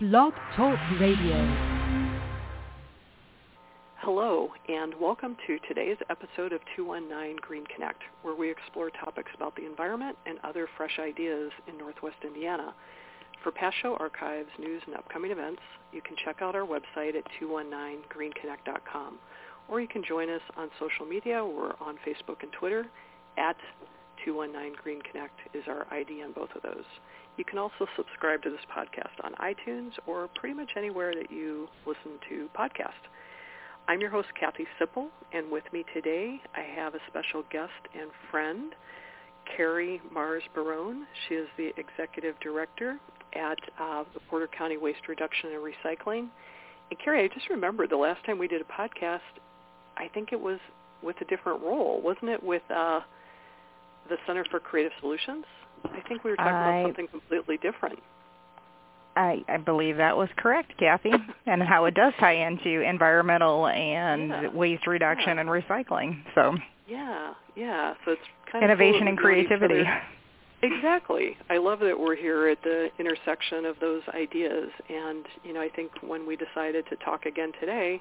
Blog Talk Radio. Hello, and welcome to today's episode of 219 Green Connect, where we explore topics about the environment and other fresh ideas in Northwest Indiana. For past show archives, news, and upcoming events, you can check out our website at 219greenconnect.com, or you can join us on social media. We're on Facebook and Twitter at 219 Green Connect is our ID on both of those. You can also subscribe to this podcast on iTunes or pretty much anywhere that you listen to podcasts. I'm your host, Kathy Sipple, and with me today I have a special guest and friend, Carrie Mars Barone. She is the Executive Director at uh, the Porter County Waste Reduction and Recycling. And Carrie, I just remembered the last time we did a podcast, I think it was with a different role, wasn't it? With uh, the Center for Creative Solutions. I think we were talking I, about something completely different. I, I believe that was correct, Kathy, and how it does tie into environmental and Yeah. waste reduction Yeah. and recycling. So Yeah, yeah. So it's kind innovation and cool that we know each creativity. Exactly. I love that we're here at the intersection of those ideas. And, you know, I think when we decided to talk again today,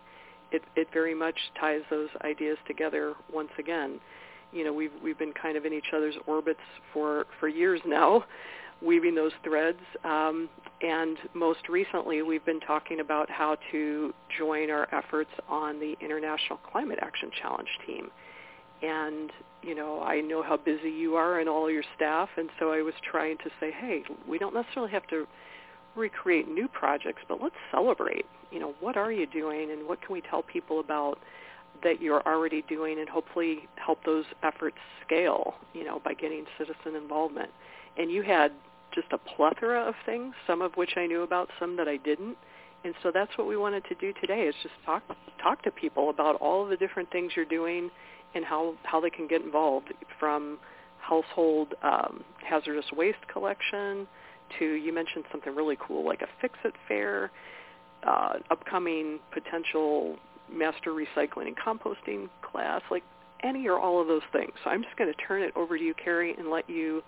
it, it very much ties those ideas together once again. You know, we've, we've been kind of in each other's orbits for, for years now, weaving those threads. Um, and most recently, we've been talking about how to join our efforts on the International Climate Action Challenge team and you know I know how busy you are and all your staff and so I was trying to say hey we don't necessarily have to recreate new projects but let's celebrate you know what are you doing and what can we tell people about that you're already doing and hopefully help those efforts scale you know by getting citizen involvement. And you had just a plethora of things some of which I knew about some that I didn't. And so that's what we wanted to do today is just talk talk to people about all the different things you're doing and how how they can get involved from household um, hazardous waste collection to you mentioned something really cool like a fix it fair uh, upcoming potential master recycling and composting class like any or all of those things. So i'm just going to turn it over to you carrie and let you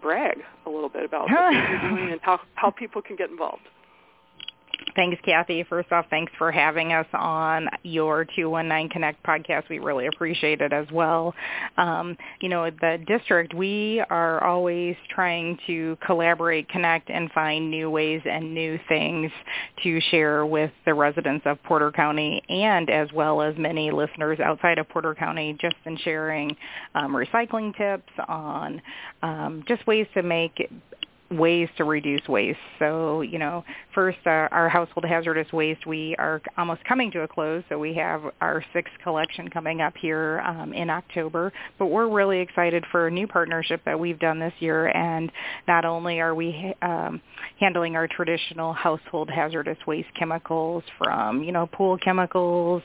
brag a little bit about what you're doing and how how people can get involved Thanks, Kathy. First off, thanks for having us on your 219 Connect podcast. We really appreciate it as well. Um, you know, the district, we are always trying to collaborate, connect, and find new ways and new things to share with the residents of Porter County and as well as many listeners outside of Porter County just in sharing um, recycling tips on um, just ways to make ways to reduce waste. So, you know, first uh, our household hazardous waste, we are almost coming to a close. So we have our sixth collection coming up here um, in October. But we're really excited for a new partnership that we've done this year. And not only are we um, handling our traditional household hazardous waste chemicals from, you know, pool chemicals,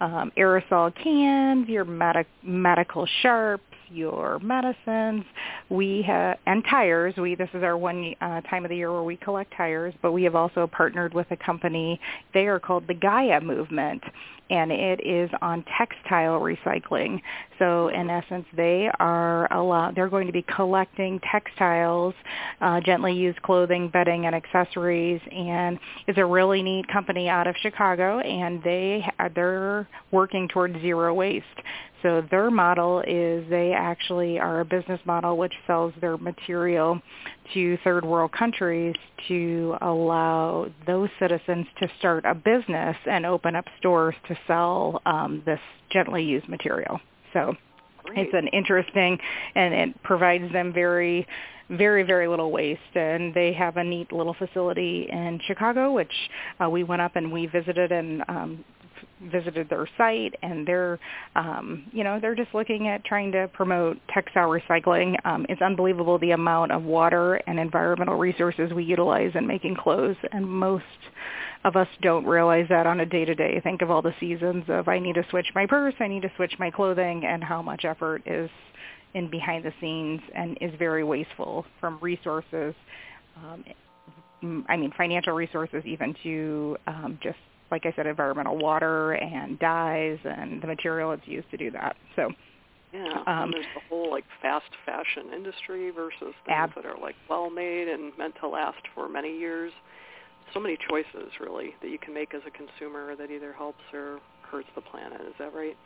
um, aerosol cans, your medic- medical sharps, your medicines. We have and tires. We this is our one uh, time of the year where we collect tires, but we have also partnered with a company. They are called the Gaia Movement, and it is on textile recycling. So in essence, they are allow, They're going to be collecting textiles, uh, gently used clothing, bedding, and accessories, and it's a really neat company out of Chicago, and they they're working towards zero waste. So their model is they actually are a business model which sells their material to third world countries to allow those citizens to start a business and open up stores to sell um, this gently used material. So Great. it's an interesting and it provides them very very very little waste and they have a neat little facility in chicago which uh, we went up and we visited and um, visited their site and they're um, you know they're just looking at trying to promote textile recycling. Um, it's unbelievable the amount of water and environmental resources we utilize in making clothes and most of us don't realize that on a day to day think of all the seasons of i need to switch my purse i need to switch my clothing and how much effort is in behind the scenes and is very wasteful from resources um, I mean financial resources even to um, just like I said, environmental water and dyes and the material it's used to do that. So Yeah, Um, there's the whole like fast fashion industry versus things Ab- that are like well made and meant to last for many years. so many choices really that you can make as a consumer that either helps or hurts the planet. Is that right?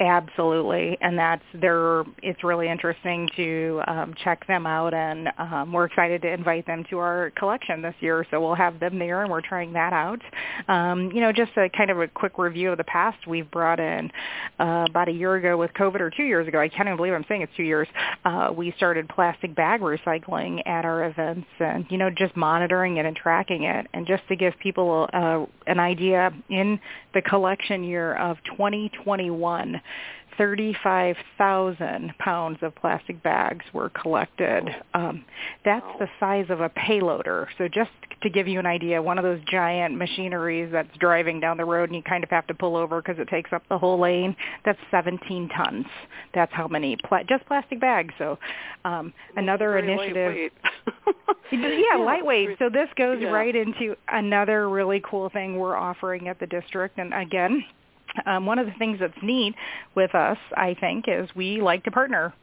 Absolutely, and that's there. It's really interesting to um, check them out, and um, we're excited to invite them to our collection this year. So we'll have them there, and we're trying that out. Um, you know, just a kind of a quick review of the past. We've brought in uh, about a year ago with COVID, or two years ago. I can't even believe I'm saying it's two years. Uh, we started plastic bag recycling at our events, and you know, just monitoring it and tracking it, and just to give people uh, an idea in the collection year of 2021. 35,000 pounds of plastic bags were collected. Um, that's the size of a payloader. So just to give you an idea, one of those giant machineries that's driving down the road and you kind of have to pull over because it takes up the whole lane, that's 17 tons. That's how many, pla- just plastic bags. So um, another initiative. yeah, yeah, lightweight. So this goes yeah. right into another really cool thing we're offering at the district. And again, um, one of the things that's neat with us, I think, is we like to partner.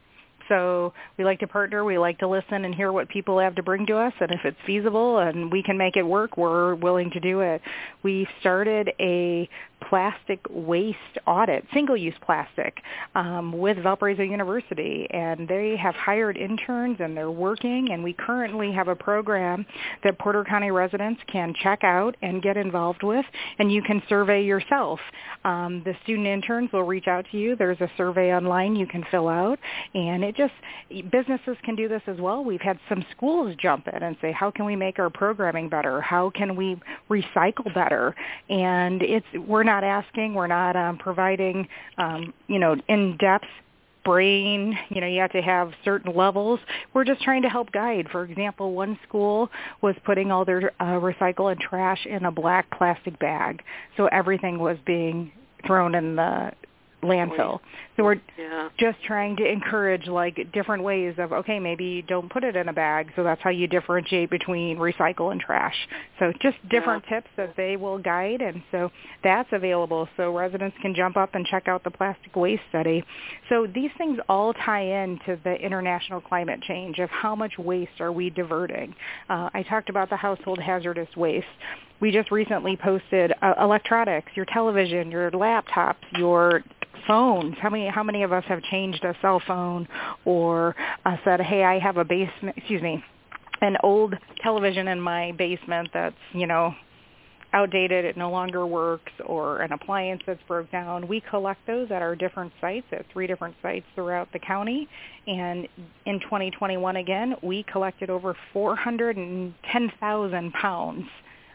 So we like to partner. We like to listen and hear what people have to bring to us, and if it's feasible and we can make it work, we're willing to do it. We started a plastic waste audit, single-use plastic, um, with Valparaiso University, and they have hired interns and they're working. And we currently have a program that Porter County residents can check out and get involved with, and you can survey yourself. Um, the student interns will reach out to you. There's a survey online you can fill out, and it just businesses can do this as well. We've had some schools jump in and say, how can we make our programming better? How can we recycle better? And it's we're not asking, we're not um, providing, um, you know, in-depth brain, you know, you have to have certain levels. We're just trying to help guide. For example, one school was putting all their uh, recycle and trash in a black plastic bag. So everything was being thrown in the landfill. So we're yeah. just trying to encourage like different ways of okay, maybe don't put it in a bag. So that's how you differentiate between recycle and trash. So just different yeah. tips that they will guide and so that's available so residents can jump up and check out the plastic waste study. So these things all tie into the international climate change of how much waste are we diverting. Uh, I talked about the household hazardous waste we just recently posted uh, electronics, your television, your laptops, your phones. How many how many of us have changed a cell phone or uh, said, "Hey, I have a basement, excuse me, an old television in my basement that's, you know, outdated, it no longer works, or an appliance that's broke down. We collect those at our different sites, at three different sites throughout the county. And in 2021 again, we collected over 410,000 pounds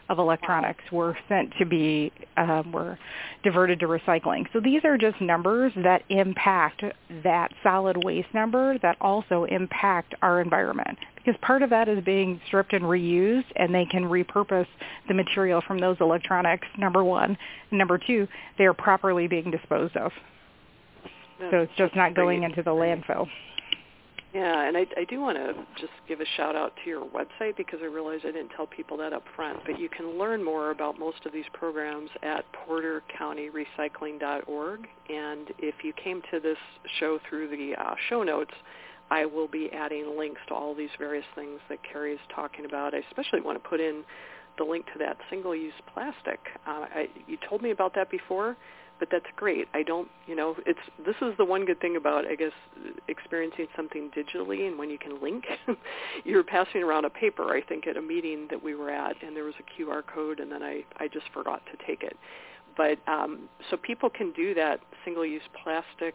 of electronics were sent to be um, were diverted to recycling. So these are just numbers that impact that solid waste number that also impact our environment. Because part of that is being stripped and reused and they can repurpose the material from those electronics number one. Number two they are properly being disposed of. So it's just not going into the landfill yeah, and I, I do want to just give a shout out to your website because I realized I didn't tell people that up front. But you can learn more about most of these programs at portercountyrecycling.org. And if you came to this show through the uh, show notes, I will be adding links to all these various things that Carrie is talking about. I especially want to put in the link to that single-use plastic. Uh, I, you told me about that before but that's great. I don't, you know, it's this is the one good thing about I guess experiencing something digitally and when you can link. You're passing around a paper, I think, at a meeting that we were at, and there was a QR code, and then I I just forgot to take it. But um, so people can do that single-use plastic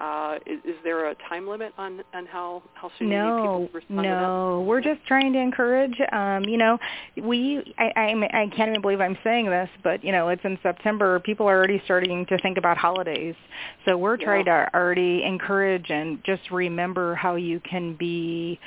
uh, is, is, there a time limit on, on how, how soon no, people to respond No, we're just trying to encourage. Um, you know, we I, I I can't even believe I'm saying this, but you know, it's in September. People are already starting to think about holidays, so we're trying yeah. to already encourage and just remember how you can be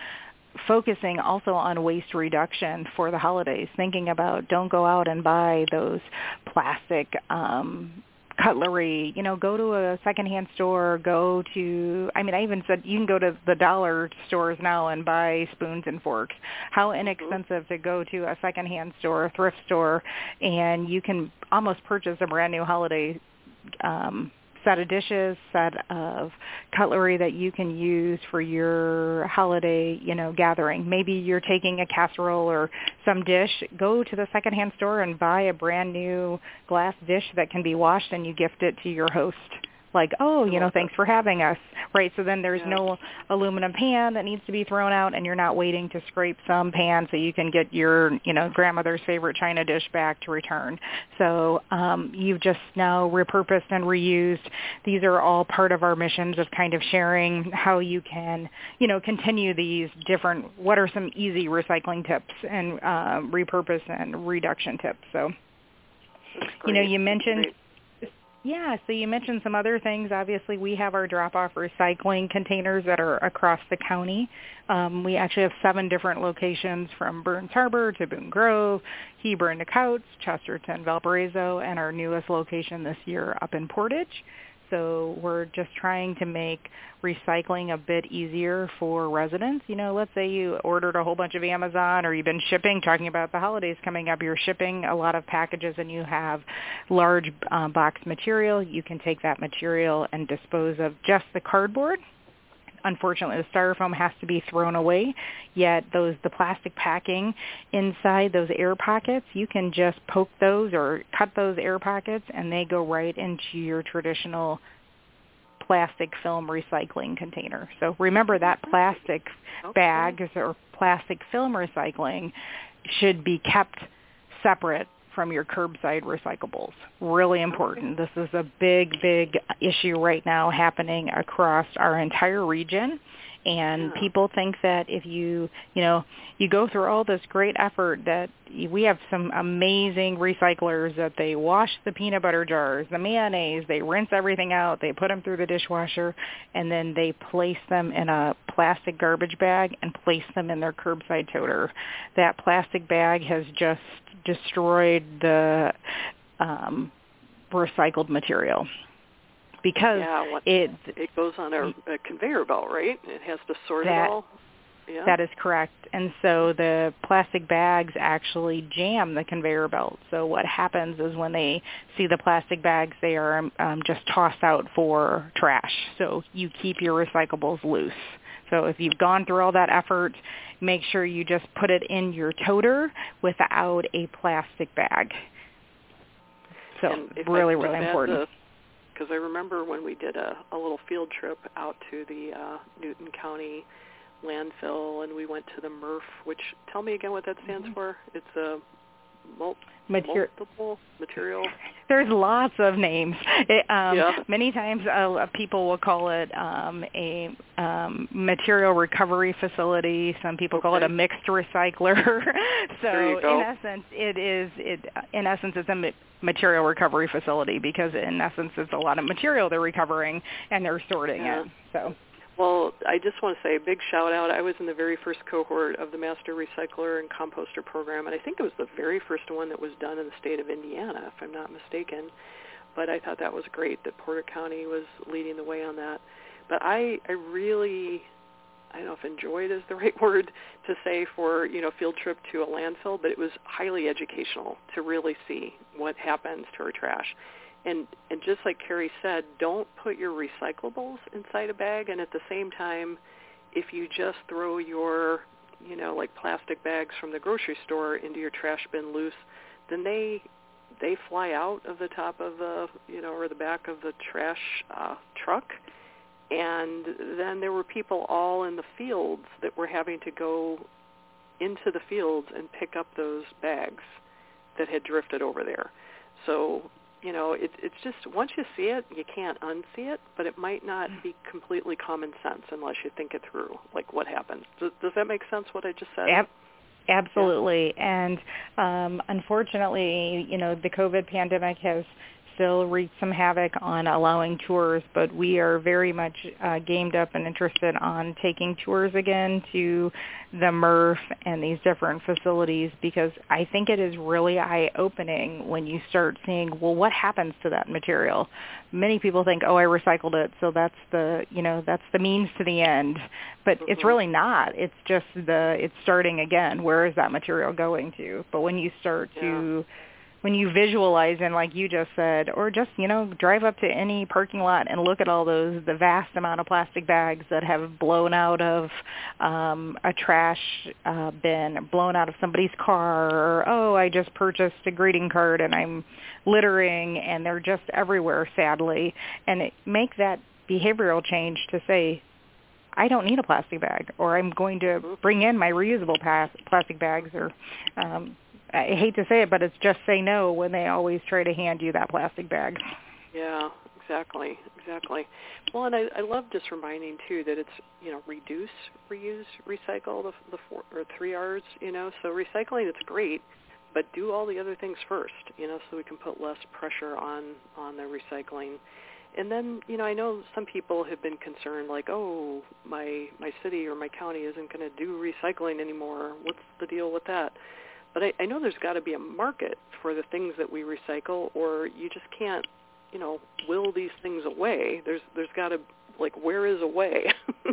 focusing also on waste reduction for the holidays, thinking about don't go out and buy those plastic um cutlery, you know, go to a secondhand store, go to I mean I even said you can go to the dollar stores now and buy spoons and forks. How mm-hmm. inexpensive to go to a secondhand store, a thrift store and you can almost purchase a brand new holiday um set of dishes, set of cutlery that you can use for your holiday, you know, gathering. Maybe you're taking a casserole or some dish, go to the secondhand store and buy a brand new glass dish that can be washed and you gift it to your host like, oh, you know, thanks for having us, right? So then there's Yeah. no aluminum pan that needs to be thrown out, and you're not waiting to scrape some pan so you can get your, you know, grandmother's favorite china dish back to return. So um, you've just now repurposed and reused. These are all part of our missions of kind of sharing how you can, you know, continue these different. What are some easy recycling tips and uh, repurpose and reduction tips? So you know, you mentioned. Yeah, so you mentioned some other things. Obviously, we have our drop-off recycling containers that are across the county. Um, we actually have seven different locations from Burns Harbor to Boone Grove, Hebron to Kouts, Chesterton, Valparaiso, and our newest location this year up in Portage. So we're just trying to make recycling a bit easier for residents. You know, let's say you ordered a whole bunch of Amazon or you've been shipping, talking about the holidays coming up, you're shipping a lot of packages and you have large um, box material. You can take that material and dispose of just the cardboard unfortunately the styrofoam has to be thrown away yet those the plastic packing inside those air pockets you can just poke those or cut those air pockets and they go right into your traditional plastic film recycling container so remember that plastic Okay. bags or plastic film recycling should be kept separate from your curbside recyclables. Really important. This is a big, big issue right now happening across our entire region. And people think that if you, you know, you go through all this great effort that we have some amazing recyclers that they wash the peanut butter jars, the mayonnaise, they rinse everything out, they put them through the dishwasher, and then they place them in a plastic garbage bag and place them in their curbside toter. That plastic bag has just destroyed the um, recycled material because yeah, it it goes on a, a conveyor belt, right? It has to sort That- it all. Yeah. That is correct. And so the plastic bags actually jam the conveyor belt. So what happens is when they see the plastic bags, they are um, just tossed out for trash. So you keep your recyclables loose. So if you've gone through all that effort, make sure you just put it in your toter without a plastic bag. So and if I really, really important. because I remember when we did a, a little field trip out to the uh, Newton County landfill, and we went to the MRF, which tell me again what that stands Mm-hmm. for. It's a mul- Mater- multiple material. There's lots of names. It, um, Yeah. Many times uh, people will call it um, a um, material recovery facility. Some people call it a mixed recycler. so There you go. in essence, it is. It in essence it's a material recovery facility because in essence it's a lot of material they're recovering and they're sorting Yeah. it. So Well, I just want to say a big shout out. I was in the very first cohort of the Master Recycler and Composter program, and I think it was the very first one that was done in the state of Indiana, if I'm not mistaken. But I thought that was great that Porter County was leading the way on that. But I, I really, I don't know if enjoyed is the right word to say for you know field trip to a landfill, but it was highly educational to really see what happens to our trash and and just like Carrie said, don't put your recyclables inside a bag and at the same time if you just throw your you know like plastic bags from the grocery store into your trash bin loose, then they they fly out of the top of the you know or the back of the trash uh truck and then there were people all in the fields that were having to go into the fields and pick up those bags that had drifted over there. So, you know, it, it's just once you see it, you can't unsee it, but it might not be completely common sense unless you think it through, like what happens. Does, does that make sense, what I just said? Ab- Absolutely. And um, unfortunately, you know, the COVID pandemic has still wreaked some havoc on allowing tours, but we are very much uh, gamed up and interested on taking tours again to the MRF and these different facilities because I think it is really eye-opening when you start seeing, well, what happens to that material? Many people think, oh, I recycled it, so that's the, you know, that's the means to the end. But it's Mhm. really not. It's just the, it's starting again. Where is that material going to? But when you start to when you visualize and like you just said or just you know drive up to any parking lot and look at all those the vast amount of plastic bags that have blown out of um a trash uh bin blown out of somebody's car or oh i just purchased a greeting card and i'm littering and they're just everywhere sadly. And it, make that behavioral change to say I don't need a plastic bag, or I'm going to bring in my reusable plastic bags, or um, I hate to say it, but it's just say no when they always try to hand you that plastic bag. Yeah, exactly, exactly. Well, and I, I love just reminding too that it's you know reduce, reuse, recycle the the four or three R's. You know, so recycling it's great, but do all the other things first. You know, so we can put less pressure on on the recycling. And then, you know, I know some people have been concerned, like, oh, my my city or my county isn't going to do recycling anymore. What's the deal with that? But I, I know there's got to be a market for the things that we recycle, or you just can't, you know, will these things away. There's there's got to like where is away,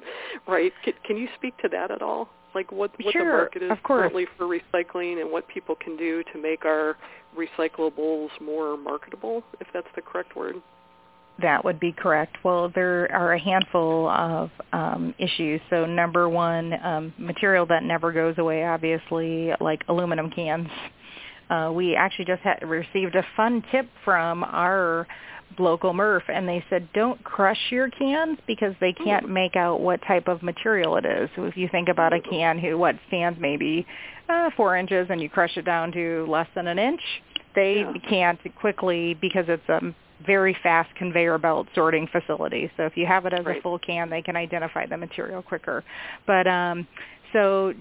right? Can, can you speak to that at all? Like what what sure, the market is currently for recycling and what people can do to make our recyclables more marketable, if that's the correct word. That would be correct. Well, there are a handful of um, issues. So number one, um, material that never goes away, obviously, like aluminum cans. Uh, we actually just had, received a fun tip from our local MRF, and they said don't crush your cans because they can't make out what type of material it is. So if you think about a can who what stands maybe uh, four inches, and you crush it down to less than an inch, they Yeah. can't quickly because it's a very fast conveyor belt sorting facility. So if you have it as a full can, they can identify the material quicker. But um, so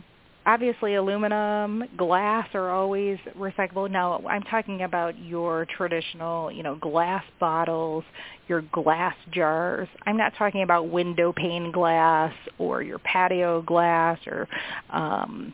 obviously aluminum, glass are always recyclable. Now I'm talking about your traditional, you know, glass bottles, your glass jars. I'm not talking about window pane glass or your patio glass or um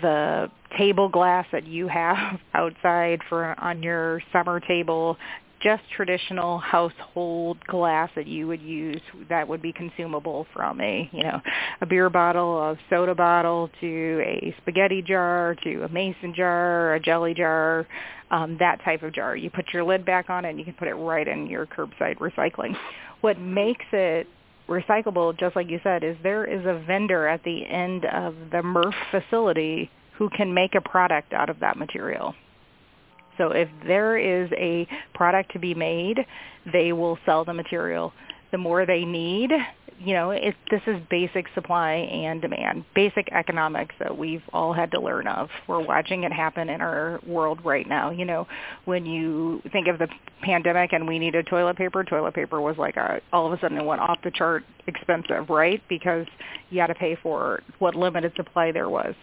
the table glass that you have outside for on your summer table just traditional household glass that you would use that would be consumable from a you know a beer bottle a soda bottle to a spaghetti jar to a mason jar a jelly jar um, that type of jar. You put your lid back on it and you can put it right in your curbside recycling. What makes it recyclable just like you said is there is a vendor at the end of the MRF facility who can make a product out of that material so if there is a product to be made, they will sell the material. The more they need, you know, it, this is basic supply and demand, basic economics that we've all had to learn of. We're watching it happen in our world right now. You know, when you think of the pandemic and we needed toilet paper, toilet paper was like a, all of a sudden it went off the chart expensive, right? Because you had to pay for what limited supply there was.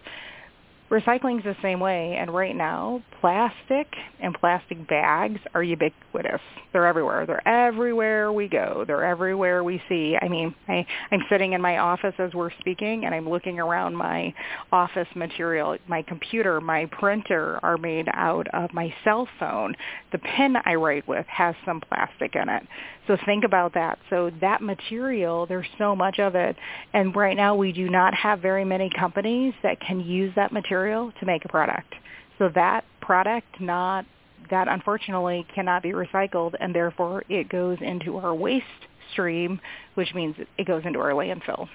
Recycling's the same way, and right now, plastic and plastic bags are ubiquitous. They're everywhere. They're everywhere we go. They're everywhere we see. I mean, I, I'm sitting in my office as we're speaking, and I'm looking around my office material. My computer, my printer are made out of my cell phone. The pen I write with has some plastic in it. So think about that. So that material, there's so much of it. And right now we do not have very many companies that can use that material to make a product. So that product not that unfortunately cannot be recycled and therefore it goes into our waste stream, which means it goes into our landfill.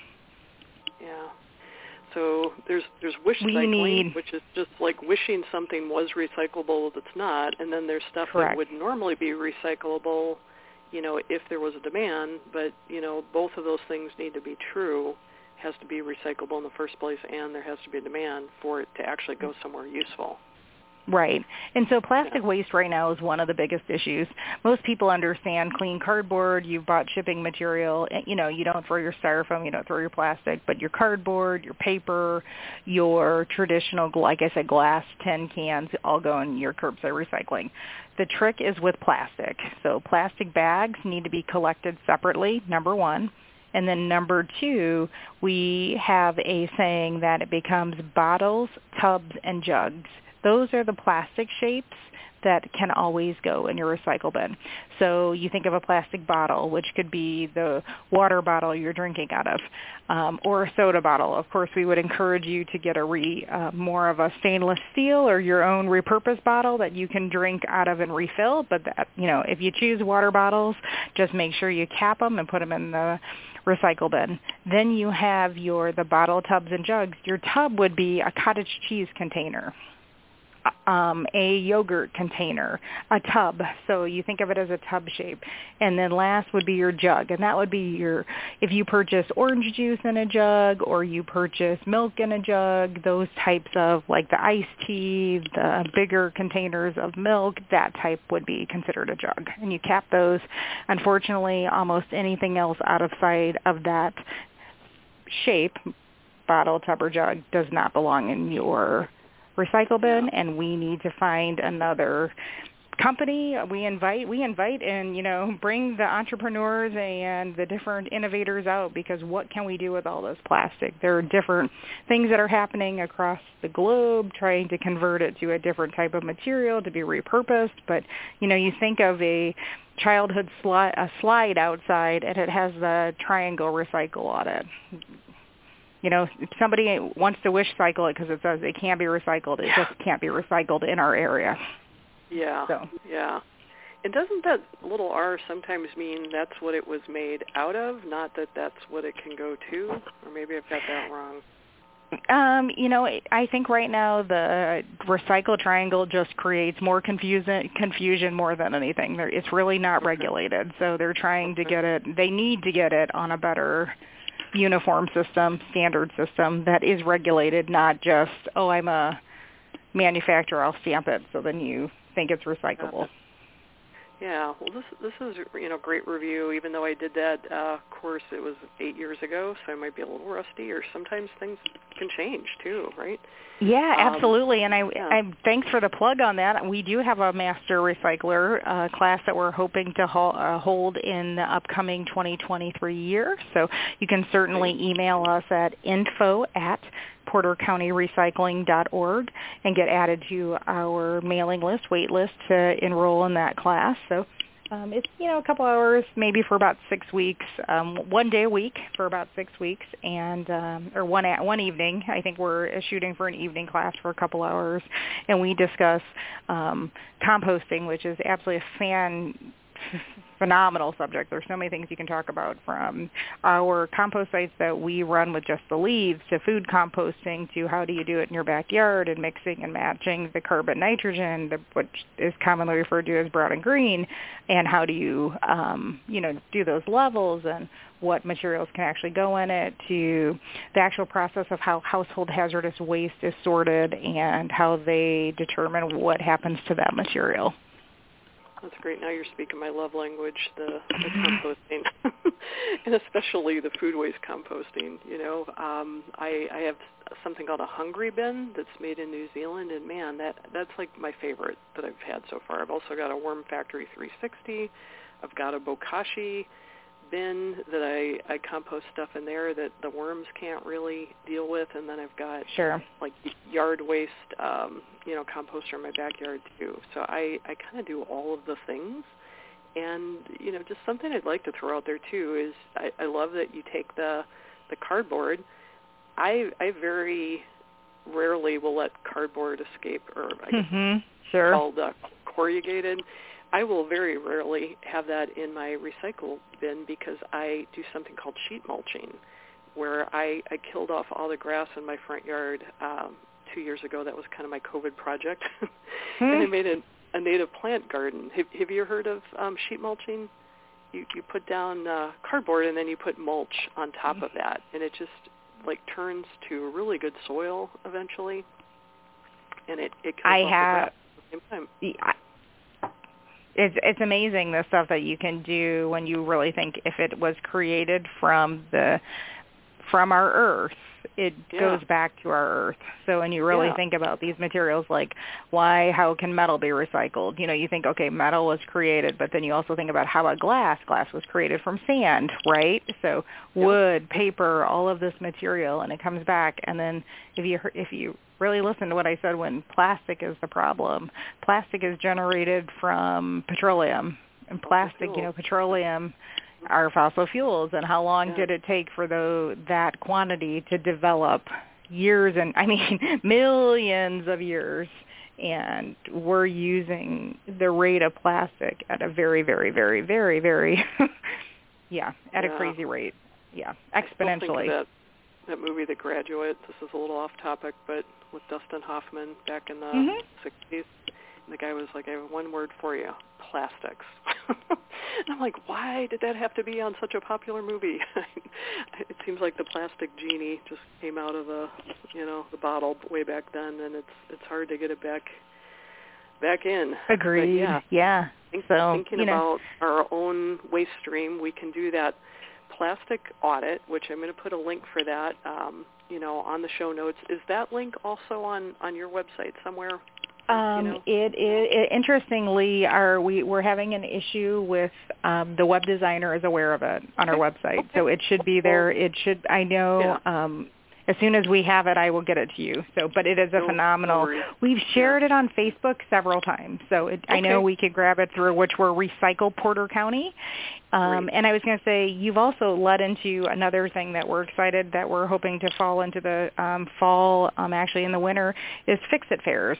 Yeah. So there's there's wish We cycling, need- which is just like wishing something was recyclable that's not, and then there's stuff Correct. that would normally be recyclable, you know, if there was a demand. But you know, both of those things need to be true. Has to be recyclable in the first place, and there has to be a demand for it to actually go somewhere useful. Right. And so plastic waste right now is one of the biggest issues. Most people understand clean cardboard, you've bought shipping material, eh, you know, you don't throw your styrofoam, you don't throw your plastic, but your cardboard, your paper, your traditional, like I said, glass, tin cans, all go in your curbside recycling. The trick is with plastic. So plastic bags need to be collected separately, number one. And then number two, we have a saying that it becomes bottles, tubs, and jugs those are the plastic shapes that can always go in your recycle bin. So you think of a plastic bottle, which could be the water bottle you're drinking out of, um, or a soda bottle. Of course, we would encourage you to get a re, uh, more of a stainless steel or your own repurposed bottle that you can drink out of and refill. But that, you know, if you choose water bottles, just make sure you cap them and put them in the recycle bin. Then you have your the bottle tubs and jugs. Your tub would be a cottage cheese container um, a yogurt container, a tub. So you think of it as a tub shape. And then last would be your jug. And that would be your, if you purchase orange juice in a jug or you purchase milk in a jug, those types of like the iced tea, the bigger containers of milk, that type would be considered a jug. And you cap those. Unfortunately, almost anything else out of sight of that shape, bottle, tub, or jug, does not belong in your recycle bin and we need to find another company. We invite we invite and you know bring the entrepreneurs and the different innovators out because what can we do with all this plastic? There are different things that are happening across the globe trying to convert it to a different type of material to be repurposed. But you know you think of a childhood slide a slide outside and it has the triangle recycle on it you know, if somebody wants to wish cycle it because it says it can't be recycled, it just can't be recycled in our area. Yeah. So. Yeah. And doesn't that little r sometimes mean that's what it was made out of, not that that's what it can go to? Or maybe I've got that wrong. Um, you know, I think right now the recycle triangle just creates more confusion confusion more than anything. It's really not regulated. So they're trying to get it they need to get it on a better uniform system, standard system that is regulated, not just, oh, I'm a manufacturer, I'll stamp it, so then you think it's recyclable. Yeah, well, this this is you know great review. Even though I did that uh, course, it was eight years ago, so I might be a little rusty. Or sometimes things can change too, right? Yeah, um, absolutely. And I, yeah. I thanks for the plug on that. We do have a master recycler uh, class that we're hoping to ho- uh, hold in the upcoming 2023 year. So you can certainly email us at info at portercountyrecycling.org and get added to our mailing list, wait list to enroll in that class. So um, it's you know a couple hours, maybe for about six weeks, um, one day a week for about six weeks, and um, or one at, one evening. I think we're shooting for an evening class for a couple hours, and we discuss um, composting, which is absolutely a fan phenomenal subject. There's so many things you can talk about from our compost sites that we run with just the leaves to food composting to how do you do it in your backyard and mixing and matching the carbon nitrogen, the, which is commonly referred to as brown and green, and how do you, um, you know, do those levels and what materials can actually go in it to the actual process of how household hazardous waste is sorted and how they determine what happens to that material. That's great. Now you're speaking my love language, the, the composting, and especially the food waste composting. You know, um, I, I have something called a hungry bin that's made in New Zealand, and man, that that's like my favorite that I've had so far. I've also got a Worm Factory 360. I've got a Bokashi bin that I I compost stuff in there that the worms can't really deal with, and then I've got sure like yard waste, um, you know, composter in my backyard too. So I I kind of do all of the things, and you know, just something I'd like to throw out there too is I, I love that you take the the cardboard. I I very rarely will let cardboard escape, or I guess mm-hmm. sure. called uh, corrugated I will very rarely have that in my recycle bin because I do something called sheet mulching, where I, I killed off all the grass in my front yard um, two years ago. That was kind of my COVID project, and I hmm. made a, a native plant garden. Have, have you heard of um, sheet mulching? You you put down uh, cardboard and then you put mulch on top of that, and it just like turns to really good soil eventually. And it it I have. The grass at the same time it's it's amazing the stuff that you can do when you really think if it was created from the from our earth. It Yeah. goes back to our earth. So when you really Yeah. think about these materials like why how can metal be recycled? You know you think okay metal was created but then you also think about how about glass? Glass was created from sand right? So wood paper all of this material and it comes back. And then if you if you really listen to what I said when plastic is the problem plastic is generated from petroleum. And plastic you know petroleum are fossil fuels and how long Yeah. did it take for the, that quantity to develop years and I mean millions of years and we're using the rate of plastic at a very very very very very yeah at a crazy rate yeah I still think of exponentially that that movie The Graduate. This is a little off topic, but with Dustin Hoffman back in the Mhm. 60s. The guy was like, I have one word for you, plastics. and I'm like, why did that have to be on such a popular movie? it seems like the plastic genie just came out of the, you know, the bottle way back then, and it's it's hard to get it back back in. But agreed yeah, yeah think, So, thinking you know- about our own waste stream, we can do that plastic audit, which I'm going to put a link for that, um, you know, on the show notes. Is that link also on on your website somewhere? Um, you know? it, it, it interestingly, are we we're having an issue with um, the web designer is aware of it on our website, Okay. so it should be there. It should. I know. Yeah. Um, as soon as we have it, I will get it to you. So, but it is a No- no phenomenal. worries. We've shared it on Facebook several times, so it, I know we could grab it through which we're Recycle Porter County. Um, and I was going to say you've also led into another thing that we're excited that we're hoping to fall into the um, fall, um, actually in the winter, is Fix It fairs.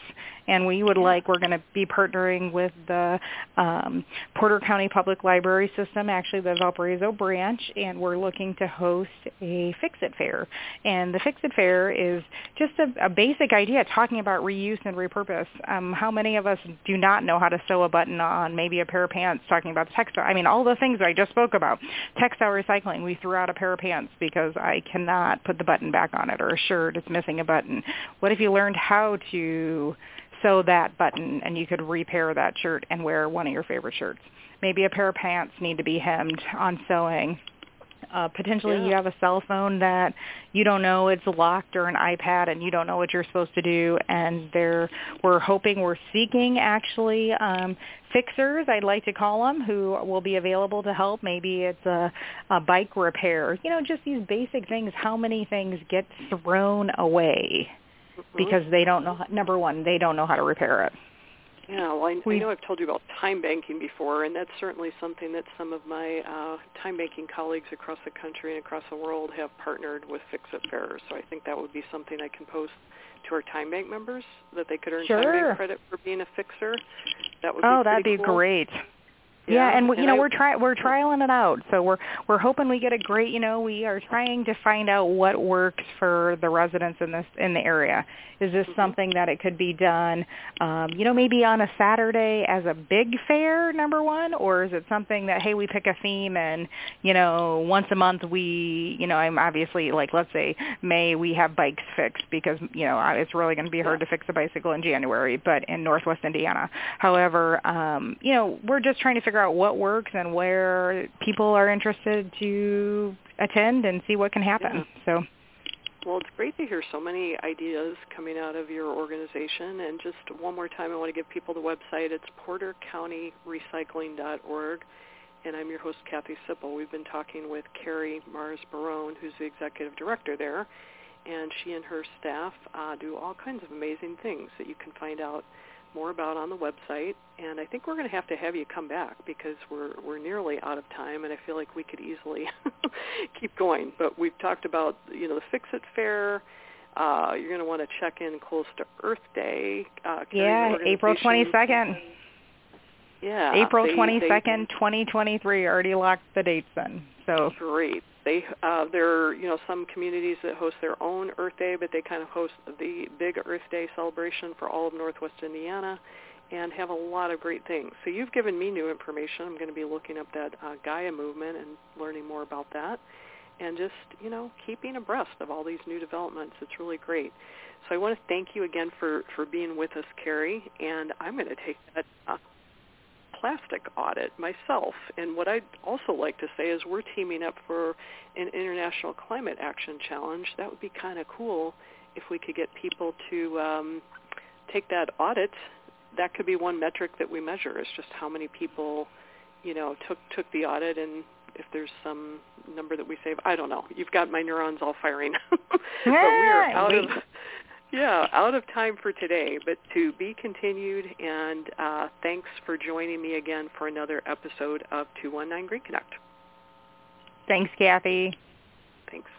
And we would like we're going to be partnering with the um, Porter County Public Library System, actually the Valparaiso branch, and we're looking to host a Fix It fair. And the Fix It fair is just a, a basic idea talking about reuse and repurpose. Um, how many of us do not know how to sew a button on maybe a pair of pants? Talking about textile, I mean all the things I just spoke about. Textile recycling. We threw out a pair of pants because I cannot put the button back on it, or a shirt is missing a button. What if you learned how to sew that button and you could repair that shirt and wear one of your favorite shirts? Maybe a pair of pants need to be hemmed on sewing uh, potentially Yeah. you have a cell phone that you don't know it's locked or an iPad and you don't know what you're supposed to do. And they're we're hoping we're seeking actually um fixers I'd like to call them who will be available to help. Maybe it's a, a bike repair. You know just these basic things. How many things get thrown away? Mhm. because they don't know number one they don't know how to repair it Yeah, well, I, I know I've told you about time banking before, and that's certainly something that some of my uh, time banking colleagues across the country and across the world have partnered with Fix It Fairs. So I think that would be something I can post to our time bank members that they could earn time bank credit for being a fixer. That would oh be that'd be cool. great Yeah, Yeah, and, we, you know I- we're try we're trialing it out. So we're we're hoping we get a great. You know, we are trying to find out what works for the residents in this in the area. Is this Mhm. something that it could be done? Um, you know, maybe on a Saturday as a big fair, number one, or is it something that hey, we pick a theme and you know once a month we you know I'm obviously like let's say May we have bikes fixed because you know it's really going to be hard Yeah. to fix a bicycle in January, but in Northwest Indiana. However, um, you know we're just trying to figure out what works and where people are interested to attend and see what can happen. So Well, it's great to hear so many ideas coming out of your organization. And just one more time, I want to give people the website. It's portercountyrecycling.org. And I'm your host, Kathy Sipple. We've been talking with Carrie Mars Barone, who's the executive director there. And she and her staff uh, do all kinds of amazing things that you can find out more about on the website. And I think we're going to have to have you come back because we're we're nearly out of time, and I feel like we could easily keep going. But we've talked about you know the Fix It Fair. Uh, you're going to want to check in close to Earth Day. Uh, yeah, April 22nd. Yeah, April they- twenty they- second, twenty twenty three. Already locked the dates in. So Great. They uh, there are you know some communities that host their own Earth Day, but they kind of host the big Earth Day celebration for all of Northwest Indiana, and have a lot of great things. So you've given me new information. I'm going to be looking up that uh, Gaia movement and learning more about that, and just you know keeping abreast of all these new developments. It's really great. So I want to thank you again for for being with us, Carrie, and I'm going to take that. Uh, plastic audit myself. And what I'd also like to say is we're teaming up for an International Climate Action Challenge. That would be kind of cool if we could get people to um, take that audit. That could be one metric that we measure is just how many people, you know, took took the audit and if there's some number that we save. I don't know. You've got my neurons all firing. but we are out of yeah, out of time for today, but to be continued. And uh, thanks for joining me again for another episode of 219 Green Connect. Thanks, Kathy. Thanks.